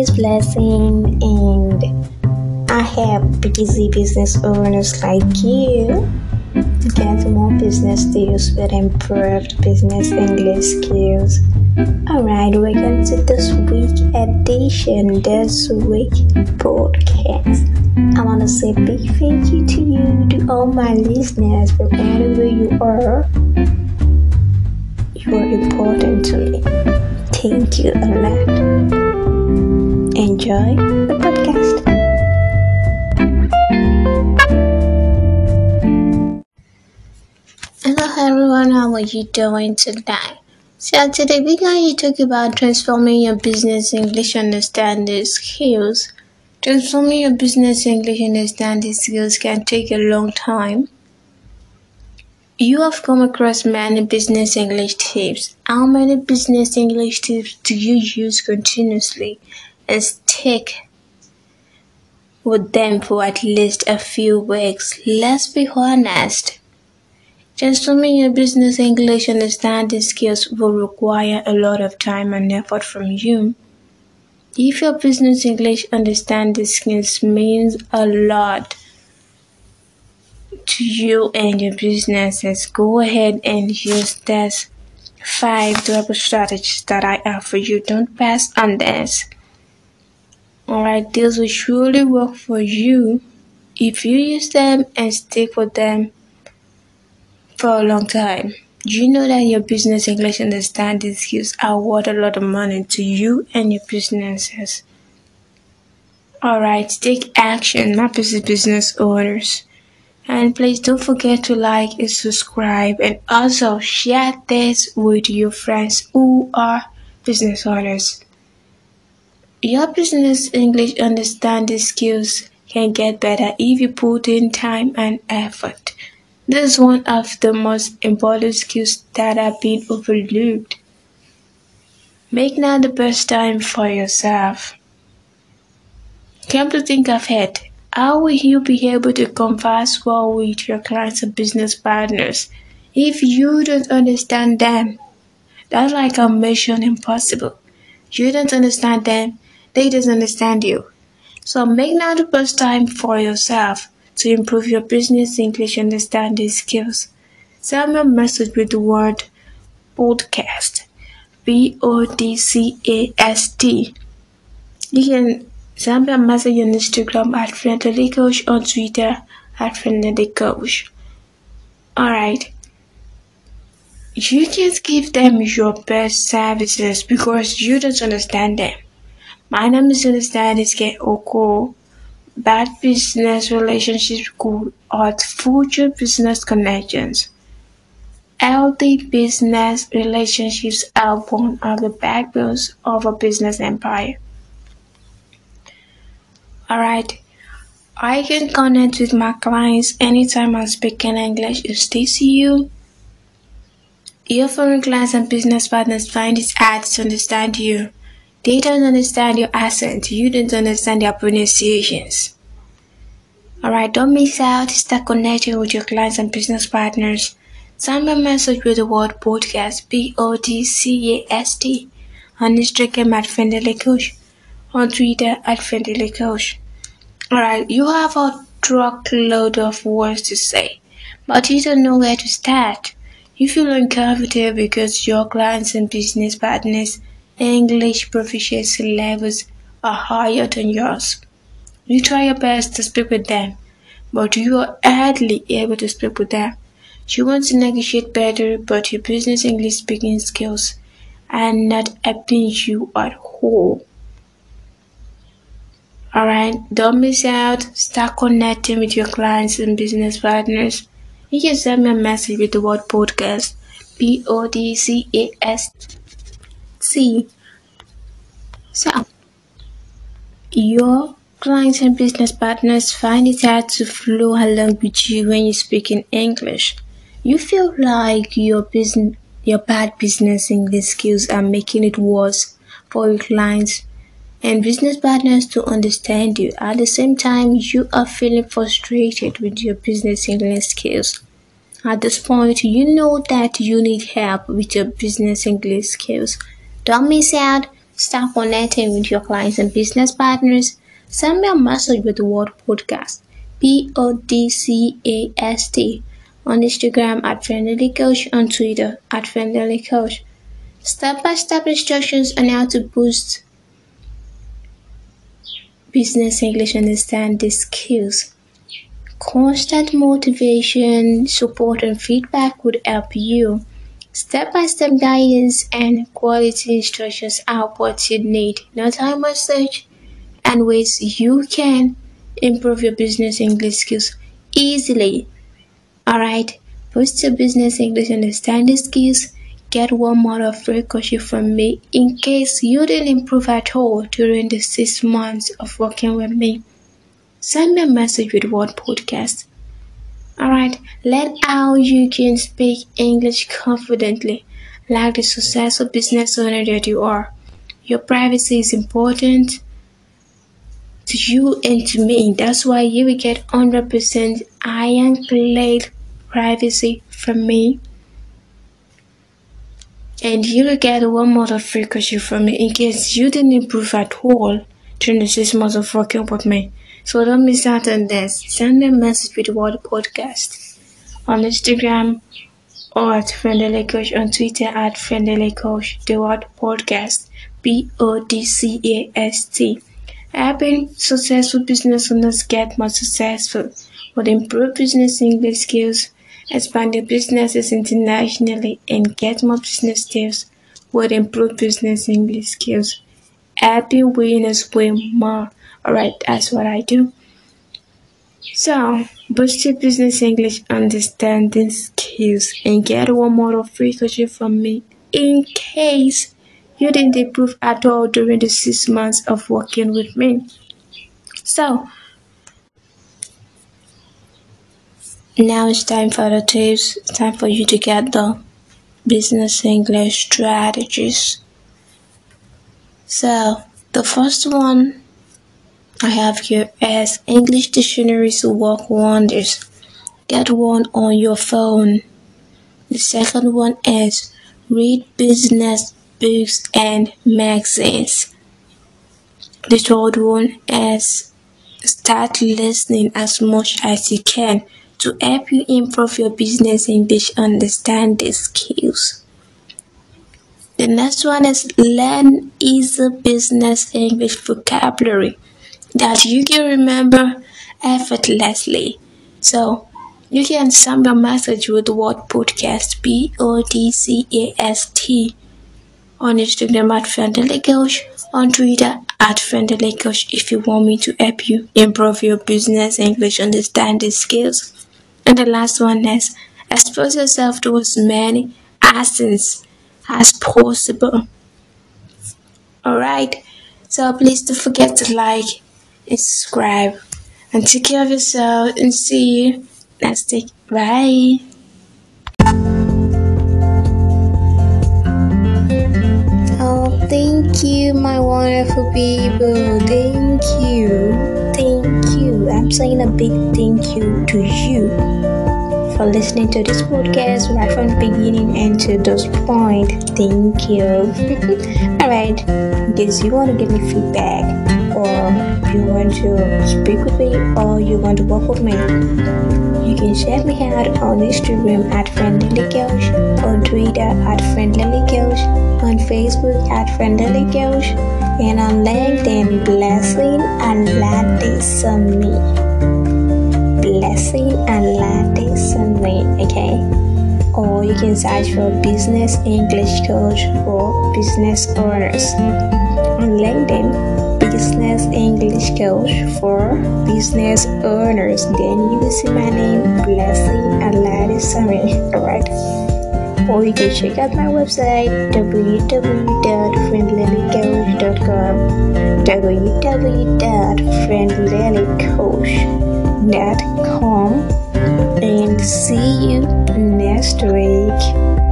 is Blessing, and I help busy business owners like you to get more business deals with improved business English skills. Alright, welcome to this week edition, this week podcast. I want to say big thank you to you, to all my listeners, wherever you are. You are important to me. Thank you a lot. Enjoy the podcast. Hello everyone, how are you doing today? So today we're going to talk about transforming your business English understanding skills. Transforming your business English understanding skills can take a long time. You have come across many business English tips. How many business English tips do you use continuously and stick with them for at least a few weeks? Let's be honest. Transforming your business English understanding skills will require a lot of time and effort from you. If your business English understanding skills means a lot to you and your businesses, go ahead and use this five double strategies that I have for you. Don't pass on this. Alright, this will surely work for you if you use them and stick with them for a long time. Do you know that your business English understanding skills are worth a lot of money to you and your businesses. Alright, take action, my busy business owners. And please don't forget to like and subscribe and also share this with your friends who are business owners. Your business English understanding skills can get better if you put in time and effort. This is one of the most important skills that have been overlooked. Make now the best time for yourself. Come to think of it, how will you be able to converse well with your clients and business partners if you don't understand them? That's like a mission impossible. You don't understand them, they don't understand you. So make now the best time for yourself to improve your business English understanding skills. Send me a message with the word podcast. B O D C A S T. You can send me a message on Instagram at Friendlily Coach on Twitter at Friendlily Coach. Alright. You can't give them your best services because you don't understand them. My name is Get Oko bad business relationships could hurt future business connections. Healthy business relationships are one of the backbones of a business empire. Alright, I can connect with my clients anytime I'm speaking English if they see you. Your foreign clients and business partners find it hard to understand you. They don't understand your accent. You don't understand their pronunciations. Alright, don't miss out. Start connecting with your clients and business partners. Send me a message with the word podcast, B-O-D-C-A-S-T, on Instagram at Friendlily Coach, on Twitter at Friendlily Coach. Alright, you have a truckload of words to say, but you don't know where to start. You feel uncomfortable because your clients and business partners' English proficiency levels are higher than yours. You try your best to speak with them, but you are hardly able to speak with them. You want to negotiate better, but your business English speaking skills are not helping you at all. Alright, don't miss out. Start connecting with your clients and business partners. You can send me a message with the word podcast. P O D C A S C. So, your clients and business partners find it hard to flow along with you when you speak in English. You feel like your business, your bad business English skills are making it worse for your clients and business partners to understand you. At the same time, you are feeling frustrated with your business English skills. At this point, you know that you need help with your business English skills. Don't miss out. Start connecting with your clients and business partners. Send me a message with the word podcast. P O D C A S T on Instagram at Friendlily Coach, on Twitter at Friendlily Coach. Step by step instructions on how to boost business English understanding skills. Constant motivation, support, and feedback would help you. Step by step guidance and quality instructions are what you need, not how much search and ways you can improve your business English skills easily. Alright, boost your business English understanding skills. Get one month of free coaching from me in case you didn't improve at all during the six months of working with me. Send me a message with word podcast. Alright, learn how you can speak English confidently, like the successful business owner that you are. Your privacy is important to you and to me. That's why you will get 100% ironclad privacy from me. And you will get one month of free coaching from me in case you didn't improve at all during the six months of working with me. So don't miss out on this. Send a message with the word podcast on Instagram or at Friendlily Coach on Twitter at Friendlily Coach. The word podcast P O D C A S T. Helping successful business owners get more successful would improve business English skills expand your businesses internationally and get more business deals would improve business English skills. Happy winners win more. Alright, that's what I do. So, boost your business English understanding skills and get one more free coaching from me in case you didn't improve at all during the six months of working with me. So, Now it's time for the tips. It's time for you to get the business English strategies. So, the first one I have here as English dictionaries work wonders. Get one on your phone. The second one is read business books and magazines. The third one is start listening as much as you can to help you improve your business English understanding skills. The next one is learn easy business English vocabulary that you can remember effortlessly. So you can send a message with word podcast P O D C A S T on Instagram at Friendlily Coach, on Twitter at Friendlily Coach if you want me to help you improve your business English understanding skills. And the last one is expose yourself to as many accents as possible. Alright, so please don't forget to like and subscribe. And take care of yourself and see you next week. Bye. Oh, thank you, my wonderful people. Thank you. Thank you. I'm saying a big thank you to you for listening to this podcast right from the beginning and to this point. Thank you. Alright, case you want to give me feedback or you want to speak with me or you want to work with me, you can check me out on Instagram at Friendlily Coach, on Twitter at Friendlily Coach, on Facebook at Friendlily Coach, and on LinkedIn, Blessing and Latte Me blessing and latte Sunday, okay? Or you can search for business English coach for business owners. On LinkedIn, business English coach for business owners. Then you will see my name, Blessing and Latte alright? Or you can check out my website www.friendlycoach.com www.friendlycoach.com and see you next week.